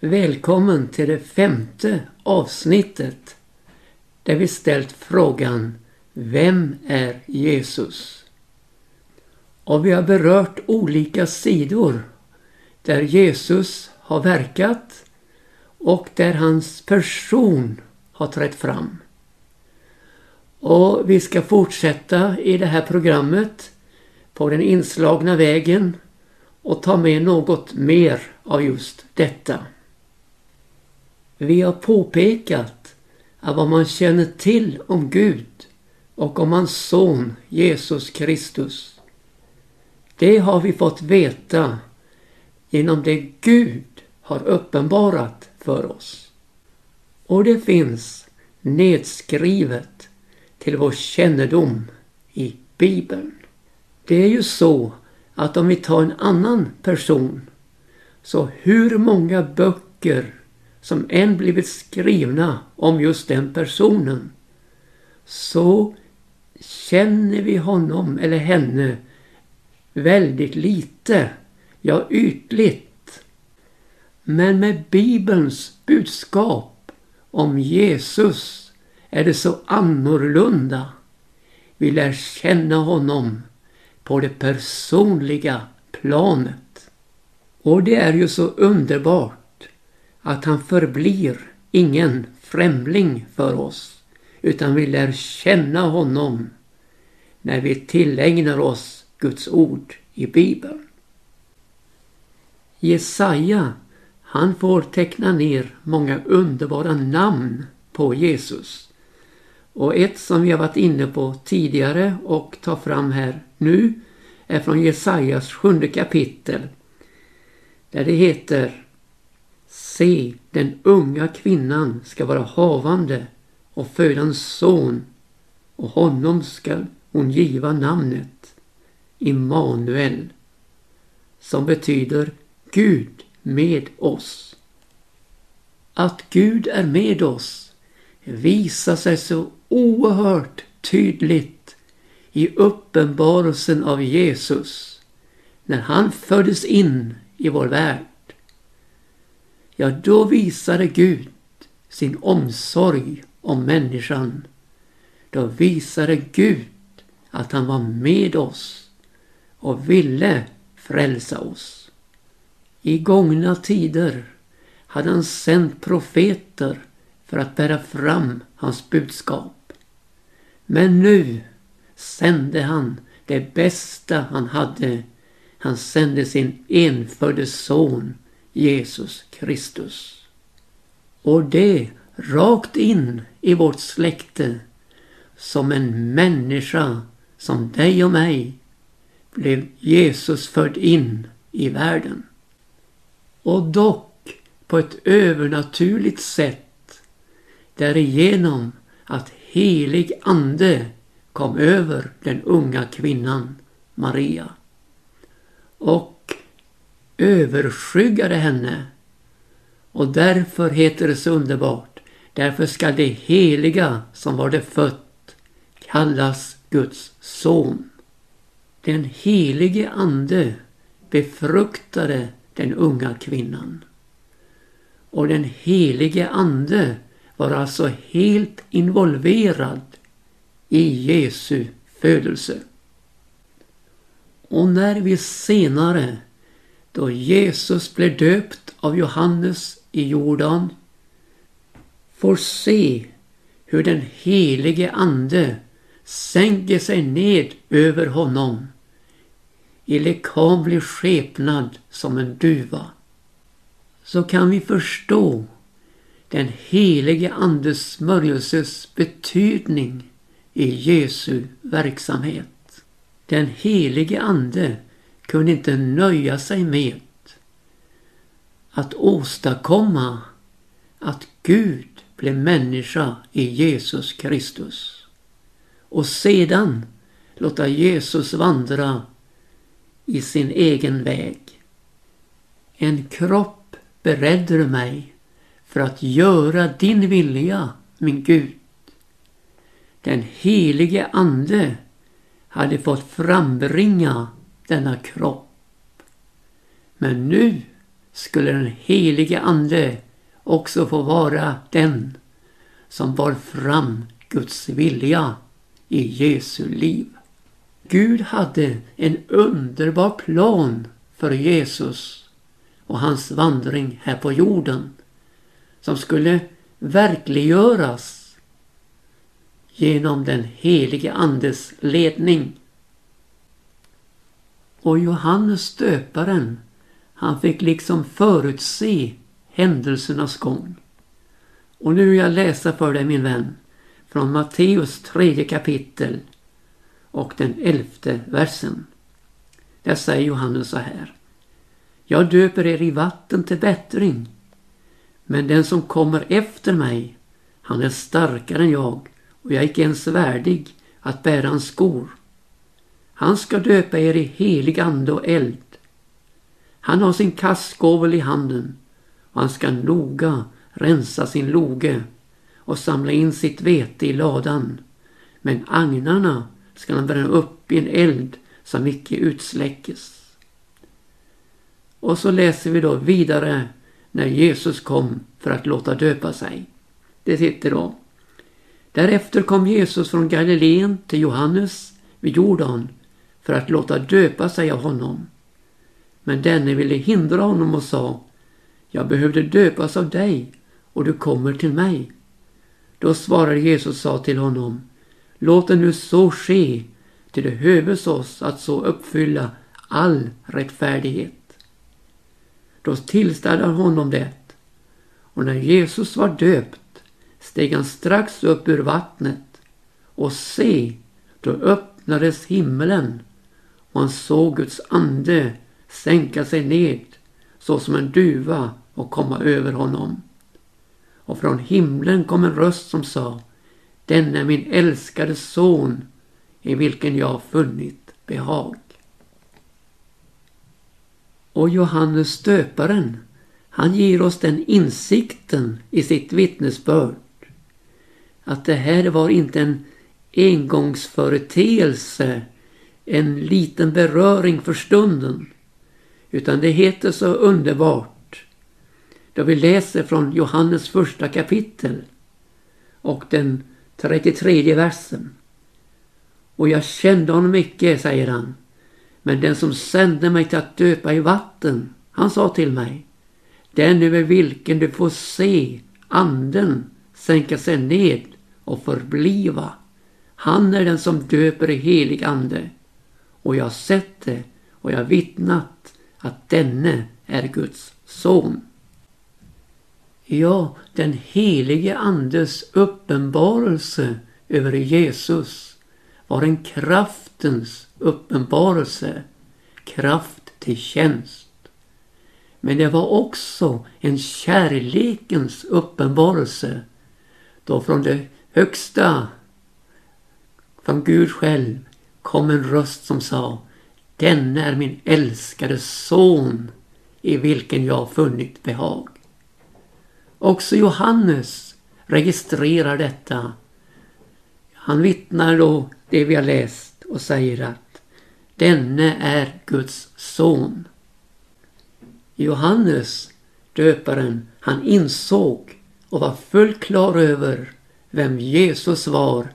Välkommen till det femte avsnittet där vi ställt frågan Vem är Jesus? Och vi har berört olika sidor där Jesus har verkat och där hans person har trätt fram. Och vi ska fortsätta i det här programmet på den inslagna vägen och ta med något mer av just detta. Vi har påpekat att vad man känner till om Gud och om hans son Jesus Kristus. Det har vi fått veta genom det Gud har uppenbarat för oss. Och det finns nedskrivet till vår kännedom i Bibeln. Det är ju så att om vi tar en annan person så hur många böcker som än blivit skrivna om just den personen så känner vi honom eller henne väldigt lite, ja ytligt. Men med Bibelns budskap om Jesus är det så annorlunda. Vi lär känna honom på det personliga planet. Och det är ju så underbart att han förblir ingen främling för oss utan vi lär känna honom när vi tillägnar oss Guds ord i Bibeln. Jesaja, han får teckna ner många underbara namn på Jesus. Och ett som vi har varit inne på tidigare och tar fram här nu är från Jesajas sjunde kapitel. Där det heter Se, den unga kvinnan ska vara havande och föda en son och honom ska hon giva namnet Immanuel som betyder Gud med oss. Att Gud är med oss visar sig så oerhört tydligt i uppenbarelsen av Jesus när han föddes in i vår värld. Ja, då visade Gud sin omsorg om människan. Då visade Gud att han var med oss och ville frälsa oss. I gångna tider hade han sänt profeter för att bära fram hans budskap. Men nu sände han det bästa han hade. Han sände sin enfödde son Jesus Kristus. Och det rakt in i vårt släkte som en människa som dig och mig blev Jesus förd in i världen. Och dock på ett övernaturligt sätt därigenom att helig ande kom över den unga kvinnan Maria och överskyggade henne. Och därför heter det så underbart. Därför skall det heliga som var det fött kallas Guds son. Den helige ande befruktade den unga kvinnan. Och den helige ande var alltså helt involverad i Jesu födelse. Och när vi senare, då Jesus blev döpt av Johannes i Jordan, får se hur den helige ande sänker sig ned över honom i lekamlig skepnad som en duva så kan vi förstå den helige andes smörjelses betydning i Jesu verksamhet. Den helige ande kunde inte nöja sig med att åstadkomma att Gud blev människa i Jesus Kristus och sedan låta Jesus vandra i sin egen väg. En kropp beredde du mig för att göra din vilja, min Gud. Den helige Ande hade fått frambringa denna kropp. Men nu skulle den helige ande också få vara den som bar fram Guds vilja i Jesu liv. Gud hade en underbar plan för Jesus och hans vandring här på jorden som skulle verkliggöras genom den helige Andes ledning. Och Johannes döparen, han fick liksom förutse händelsernas gång. Och nu vill jag läsa för dig min vän från Matteus tredje kapitel och den elfte versen. Där säger Johannes så här. Jag döper er i vatten till bättring. Men den som kommer efter mig, han är starkare än jag och jag är icke ens värdig att bära hans skor. Han ska döpa er i helig ande och eld. Han har sin kastgåvel i handen och han ska noga rensa sin loge och samla in sitt vete i ladan. Men agnarna ska han bränna upp i en eld som icke utsläckes. Och så läser vi då vidare när Jesus kom för att låta döpa sig. Det sitter då. Därefter kom Jesus från Galileen till Johannes vid Jordan för att låta döpa sig av honom. Men denne ville hindra honom och sa Jag behövde döpas av dig och du kommer till mig. Då svarade Jesus och sa till honom Låt det nu så ske till det höves oss att så uppfylla all rättfärdighet. Då tillstod han honom det. Och när Jesus var döpt steg han strax upp ur vattnet och se, då öppnades himmelen och han såg Guds ande sänka sig ned såsom en duva och komma över honom. Och från himlen kom en röst som sa Den är min älskade son i vilken jag funnit behag. Och Johannes döparen, han ger oss den insikten i sitt vittnesbörd att det här var inte en engångsföreteelse, en liten beröring för stunden. Utan det heter så underbart då vi läser från Johannes första kapitel och den 33 versen. Och jag kände honom icke, säger han. Men den som sände mig till att döpa i vatten, han sa till mig. Den över vilken du får se anden sänka sig ned och förbliva. Han är den som döper i helig ande. Och jag har sett det och jag har vittnat att denne är Guds son. Ja, den helige andes uppenbarelse över Jesus var en kraftens uppenbarelse, kraft till tjänst. Men det var också en kärlekens uppenbarelse då från det högsta, från Gud själv, kom en röst som sa Denne är min älskade son i vilken jag funnit behag. Också Johannes registrerar detta. Han vittnar då det vi har läst och säger att denne är Guds son. Johannes, döparen, han insåg och var fullt klar över vem Jesus var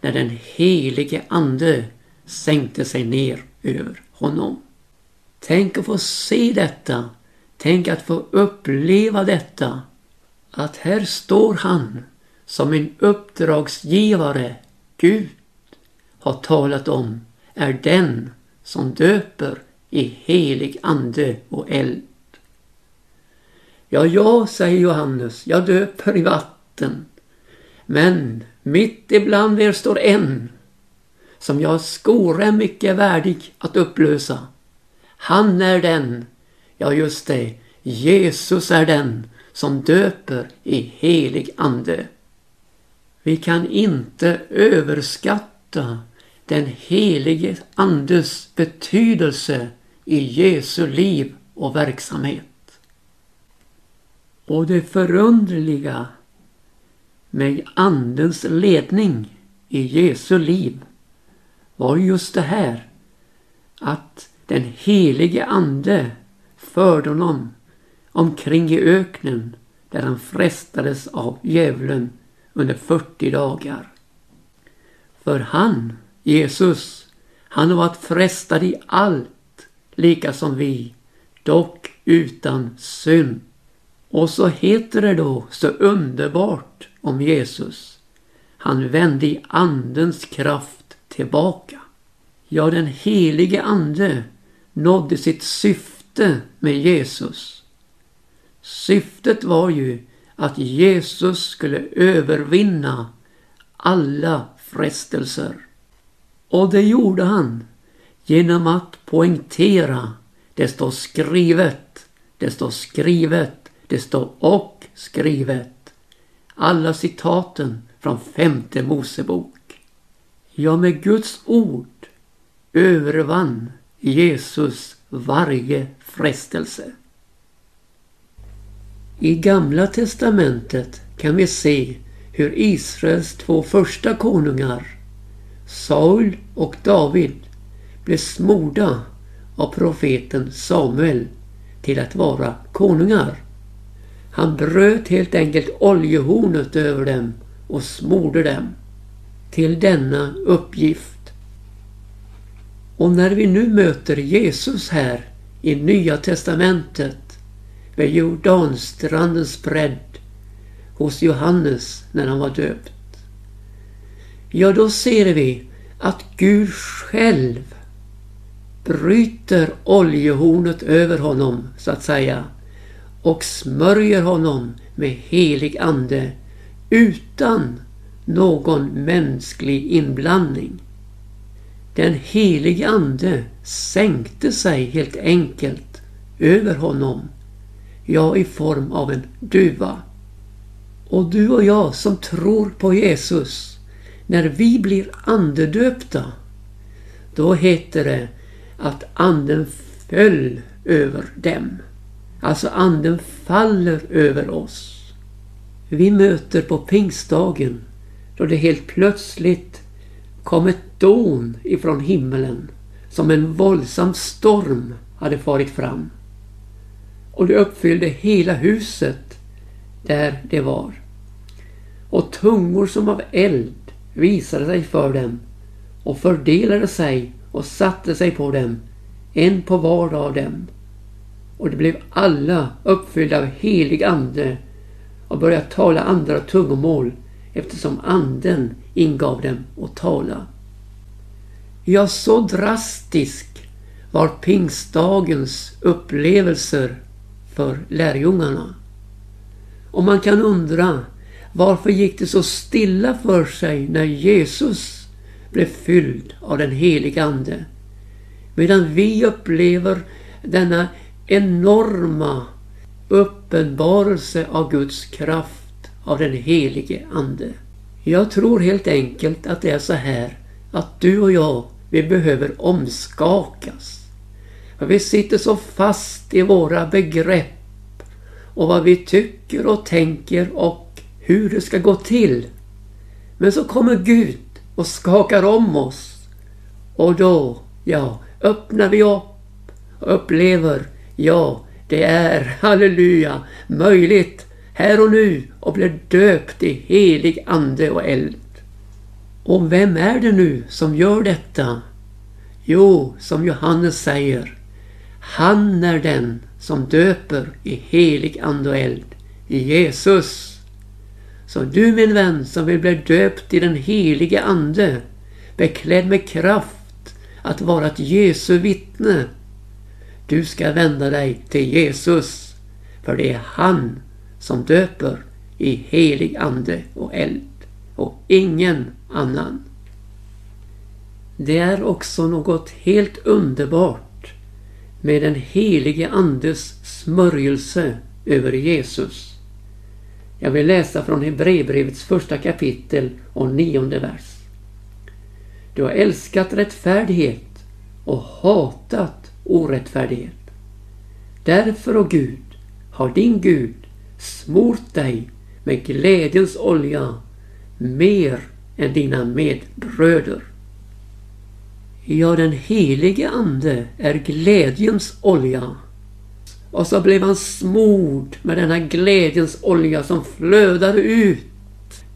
när den helige ande sänkte sig ner över honom. Tänk att få se detta. Tänk att få uppleva detta. Att här står han som en uppdragsgivare, Gud, har talat om är den som döper i helig ande och eld. Ja, ja, säger Johannes, jag döper i vatten. Men mitt ibland er står en som jag skore mycket värdig att upplösa. Han är den, ja just det, Jesus är den som döper i helig ande. Vi kan inte överskatta den helige andes betydelse i Jesu liv och verksamhet. Och det förunderliga med andens ledning i Jesu liv var just det här att den helige ande förde honom omkring i öknen där han frestades av djävulen under 40 dagar. För han, Jesus, han har varit frestad i allt, lika som vi, dock utan synd. Och så heter det då så underbart om Jesus. Han vände i andens kraft tillbaka. Ja, den helige ande nådde sitt syfte med Jesus. Syftet var ju att Jesus skulle övervinna alla frestelser. Och det gjorde han genom att poängtera det står skrivet, det står skrivet, det står och skrivet. Alla citaten från femte Mosebok. Ja, med Guds ord övervann Jesus varje frestelse. I Gamla testamentet kan vi se hur Israels två första konungar, Saul och David, blev smorda av profeten Samuel till att vara konungar. Han bröt helt enkelt oljehornet över dem och smorde dem till denna uppgift. Och när vi nu möter Jesus här i Nya testamentet vid Jordanstrandens bredd hos Johannes när han var döpt. Ja, då ser vi att Gud själv bryter oljehornet över honom, så att säga, och smörjer honom med helig ande utan någon mänsklig inblandning. Den helige ande sänkte sig helt enkelt över honom, ja i form av en duva. Och du och jag som tror på Jesus, när vi blir andedöpta, då heter det att anden föll över dem. Alltså anden faller över oss. Vi möter på pingstdagen då det helt plötsligt kom ett dån ifrån himmelen som en våldsam storm hade farit fram. Och det uppfyllde hela huset där det var. Och tungor som av eld visade sig för dem och fördelade sig och satte sig på dem, en på var av dem. Och de blev alla uppfyllda av helig ande och började tala andra tungomål eftersom anden ingav dem att tala. Ja, så drastisk var pingstdagens upplevelser för lärjungarna. Och man kan undra varför gick det så stilla för sig när Jesus blev fylld av den heliga Ande. Medan vi upplever denna enorma uppenbarelse av Guds kraft av den helige Ande. Jag tror helt enkelt att det är så här att du och jag, vi behöver omskakas. För vi sitter så fast i våra begrepp och vad vi tycker och tänker och hur det ska gå till. Men så kommer Gud och skakar om oss. Och då, ja, öppnar vi upp och upplever, ja, det är, halleluja, möjligt här och nu och blir döpt i helig ande och eld. Och vem är det nu som gör detta? Jo, som Johannes säger, han är den som döper i helig ande och eld, i Jesus. Så du min vän som vill bli döpt i den helige Ande, beklädd med kraft att vara ett Jesu vittne. Du ska vända dig till Jesus, för det är han som döper i helig Ande och eld och ingen annan. Det är också något helt underbart med den helige Andes smörjelse över Jesus. Jag vill läsa från Hebreerbrevets första kapitel och nionde vers. Du har älskat rättfärdighet och hatat orättfärdighet. Därför, o Gud, har din Gud smort dig med glädjens olja mer än dina medbröder. Ja, den helige Ande är glädjens olja. Och så blev han smord med denna glädjens olja som flödade ut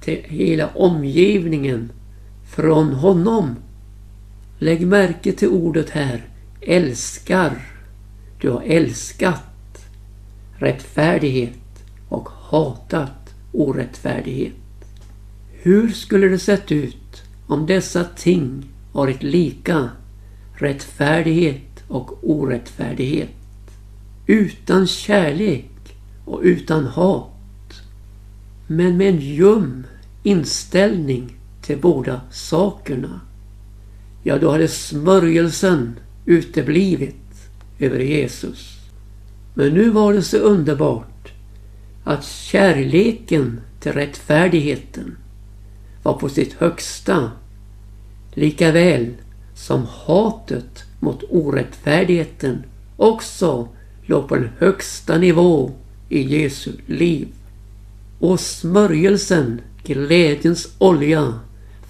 till hela omgivningen från honom. Lägg märke till ordet här. Älskar. Du har älskat rättfärdighet och hatat orättfärdighet. Hur skulle det sett ut om dessa ting varit lika? Rättfärdighet och orättfärdighet. Utan kärlek och utan hat. Men med en ljum inställning till båda sakerna. Ja, då hade smörjelsen uteblivit över Jesus. Men nu var det så underbart att kärleken till rättfärdigheten var på sitt högsta. Lika väl som hatet mot orättfärdigheten också låg på den högsta nivå i Jesu liv. Och smörjelsen, glädjens olja,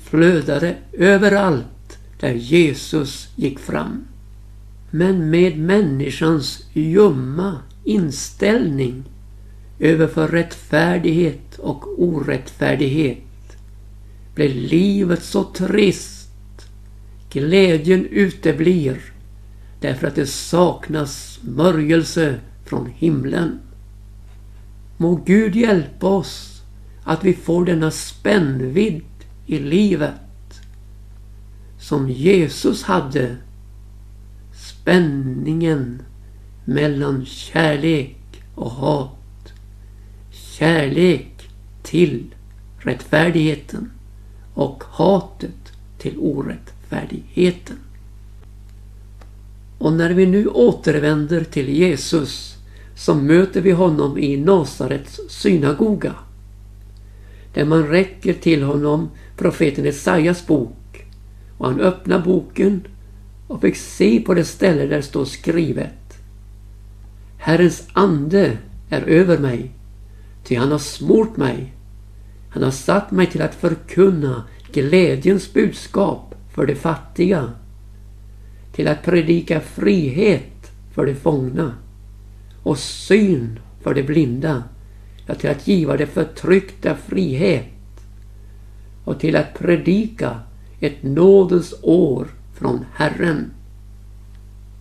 flödade överallt där Jesus gick fram. Men med människans ljumma inställning överför rättfärdighet och orättfärdighet blir livet så trist. Glädjen uteblir därför att det saknas smörjelse från himlen. Må Gud hjälpa oss att vi får denna spännvidd i livet som Jesus hade. Spänningen mellan kärlek och hat. Kärlek till rättfärdigheten och hatet till orättfärdigheten. Och när vi nu återvänder till Jesus så möter vi honom i Nasarets synagoga. Där man räcker till honom profeten Esaias bok och han öppnar boken och fick se på det ställe där det står skrivet. Herrens ande är över mig, ty han har smort mig han har satt mig till att förkunna glädjens budskap för de fattiga. Till att predika frihet för de fångna och syn för de blinda. Ja, till att giva de förtryckta frihet och till att predika ett nådens år från Herren.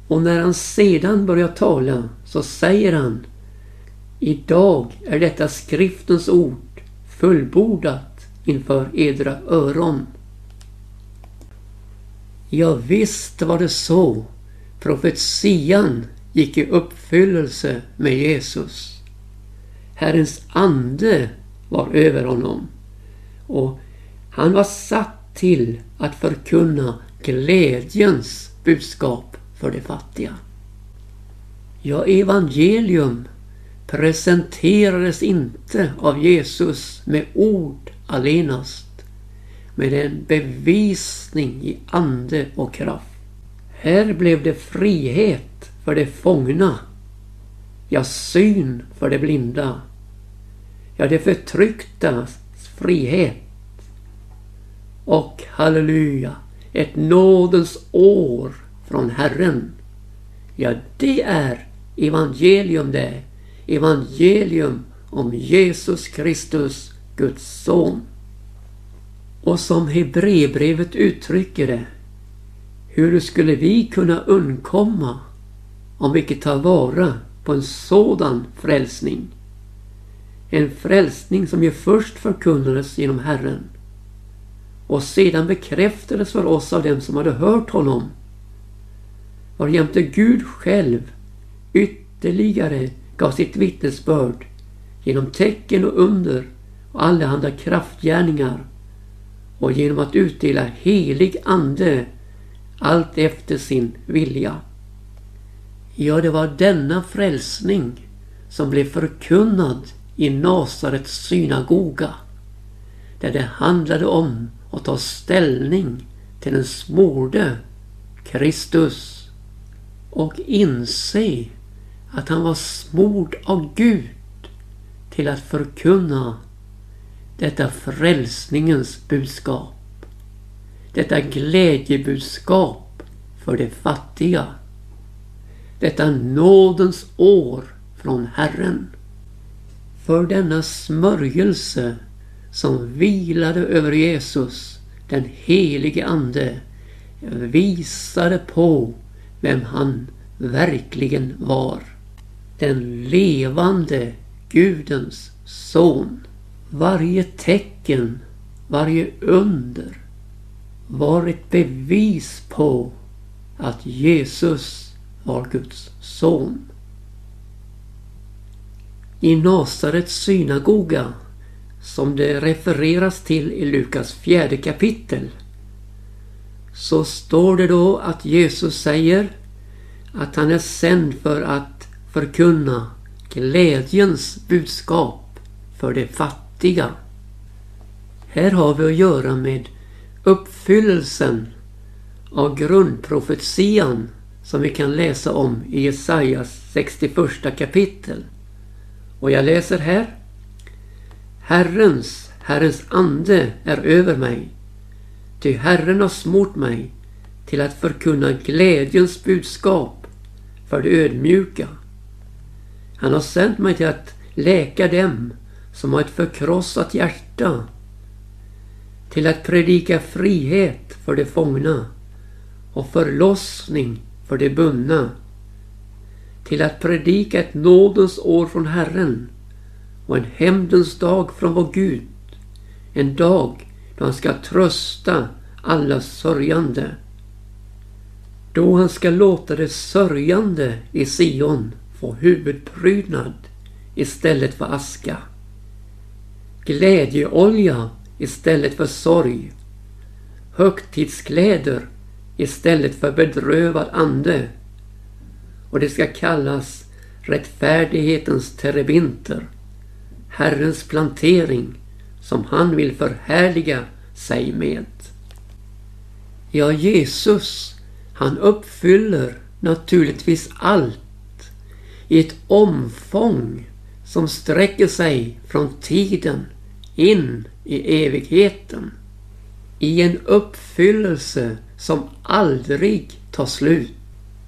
Och när han sedan börjar tala så säger han Idag är detta skriftens ord fullbordat inför edra öron. Ja, visst var det så. Profetian gick i uppfyllelse med Jesus. Herrens ande var över honom och han var satt till att förkunna glädjens budskap för de fattiga. Ja, evangelium presenterades inte av Jesus med ord allenast, med en bevisning i ande och kraft. Här blev det frihet för de fångna, ja, syn för de blinda, ja, de förtrycktas frihet. Och halleluja, ett nådens år från Herren. Ja, det är evangelium det evangelium om Jesus Kristus, Guds son. Och som Hebreerbrevet uttrycker det, hur skulle vi kunna undkomma om vi icke tar vara på en sådan frälsning? En frälsning som ju först förkunnades genom Herren och sedan bekräftades för oss av dem som hade hört honom. Varjämte Gud själv ytterligare gav sitt vittnesbörd genom tecken och under och allehanda kraftgärningar och genom att utdela helig ande allt efter sin vilja. Ja, det var denna frälsning som blev förkunnad i Nasarets synagoga där det handlade om att ta ställning till den smorde Kristus och inse att han var smord av Gud till att förkunna detta frälsningens budskap. Detta glädjebudskap för de fattiga. detta nådens år från Herren. För denna smörjelse som vilade över Jesus, den helige Ande, visade på vem han verkligen var. Den levande Gudens son. Varje tecken, varje under var ett bevis på att Jesus var Guds son. I Nasarets synagoga, som det refereras till i Lukas fjärde kapitel, så står det då att Jesus säger att han är sänd för att förkunna glädjens budskap för de fattiga. Här har vi att göra med uppfyllelsen av grundprofetian som vi kan läsa om i Jesajas 61 kapitel. Och jag läser här. Herrens, Herrens ande är över mig. Ty Herren har smort mig till att förkunna glädjens budskap för de ödmjuka. Han har sänt mig till att läka dem som har ett förkrossat hjärta. Till att predika frihet för de fångna och förlossning för de bundna. Till att predika ett nådens år från Herren och en hämndens dag från vår Gud. En dag då han ska trösta alla sörjande. Då han ska låta det sörjande i Sion få huvudprydnad istället för aska. Glädjeolja istället för sorg. Högtidskläder istället för bedrövad ande. Och det ska kallas rättfärdighetens terebinter. Herrens plantering som han vill förhärliga sig med. Ja, Jesus, han uppfyller naturligtvis allt i ett omfång som sträcker sig från tiden in i evigheten. I en uppfyllelse som aldrig tar slut.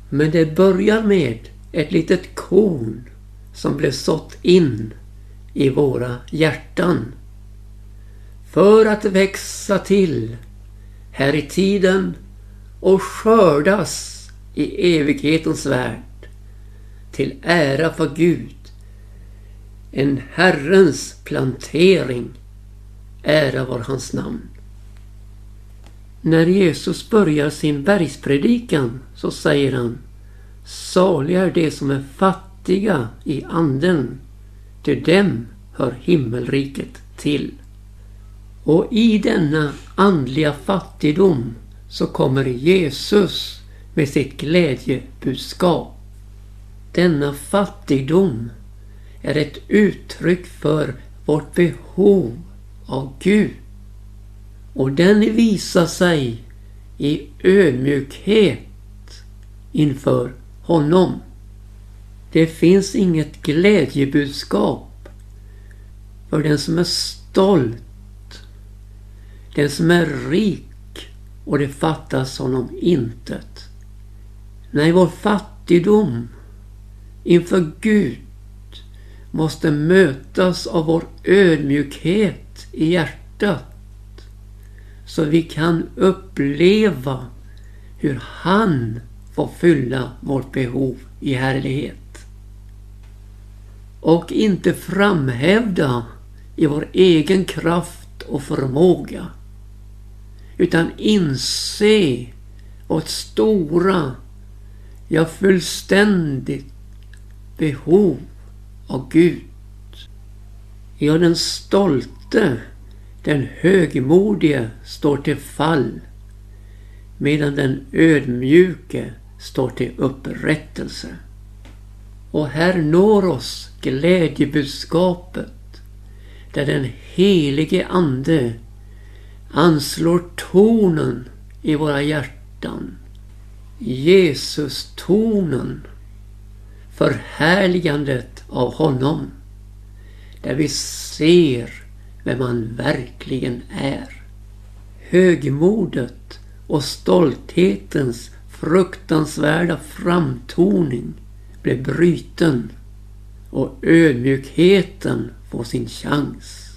Men det börjar med ett litet korn som blev sått in i våra hjärtan. För att växa till här i tiden och skördas i evighetens värld till ära för Gud. En Herrens plantering. Ära var hans namn. När Jesus börjar sin bergspredikan så säger han Saliga är de som är fattiga i anden. Till dem hör himmelriket till. Och i denna andliga fattigdom så kommer Jesus med sitt glädjebudskap. Denna fattigdom är ett uttryck för vårt behov av Gud. Och den visar sig i ödmjukhet inför honom. Det finns inget glädjebudskap för den som är stolt, den som är rik och det fattas honom intet. Nej, vår fattigdom inför Gud måste mötas av vår ödmjukhet i hjärtat. Så vi kan uppleva hur han får fylla vårt behov i härlighet. Och inte framhävda i vår egen kraft och förmåga. Utan inse vårt stora, ja fullständigt behov av Gud. Ja, den stolte, den högmodige står till fall medan den ödmjuke står till upprättelse. Och här når oss glädjebudskapet där den helige Ande anslår tonen i våra hjärtan. Jesus-tonen förhärligandet av honom. Där vi ser vem han verkligen är. Högmodet och stolthetens fruktansvärda framtoning blev bruten och ödmjukheten får sin chans.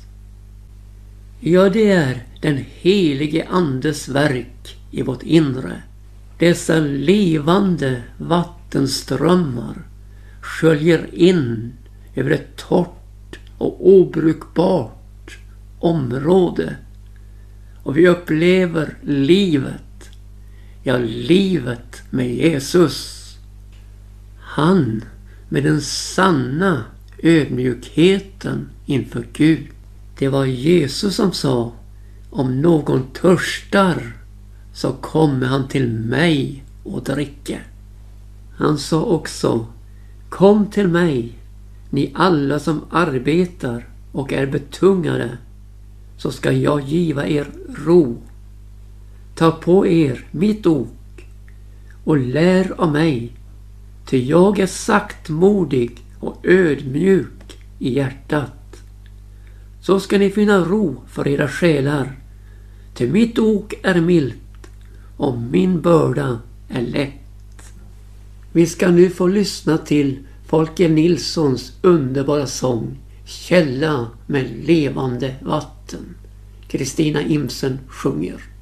Ja, det är den helige Andes verk i vårt inre. Dessa levande vattenströmmar sköljer in över ett torrt och obrukbart område. Och vi upplever livet. Ja, livet med Jesus. Han med den sanna ödmjukheten inför Gud. Det var Jesus som sa om någon törstar så kommer han till mig och dricka. Han sa också Kom till mig, ni alla som arbetar och är betungade, så ska jag giva er ro. Ta på er mitt ok och lär av mig, ty jag är saktmodig och ödmjuk i hjärtat. Så ska ni finna ro för era själar, ty mitt ok är milt och min börda är lätt. Vi ska nu få lyssna till Folke Nilssons underbara sång Källa med levande vatten. Kristina Imsen sjunger.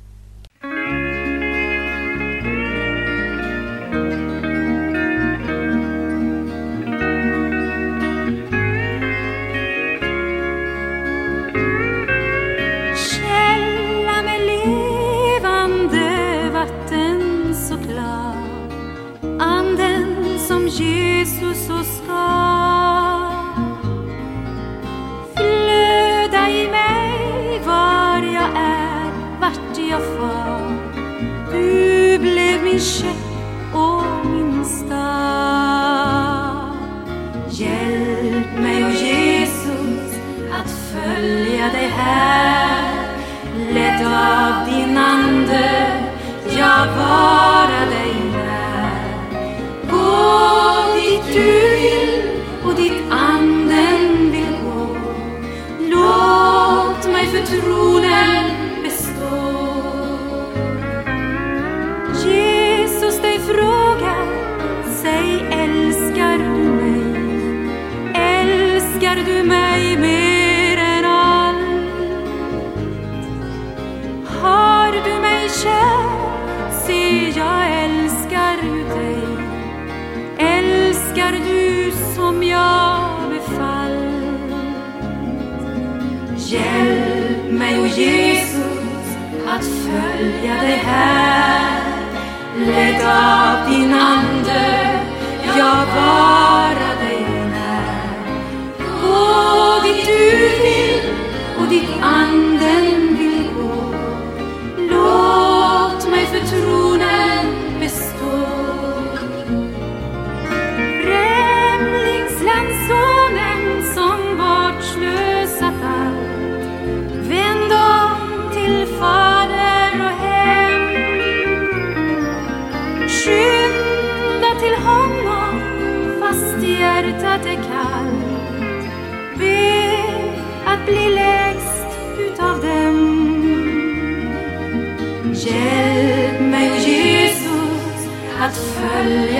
Ledd av din ande, jag vara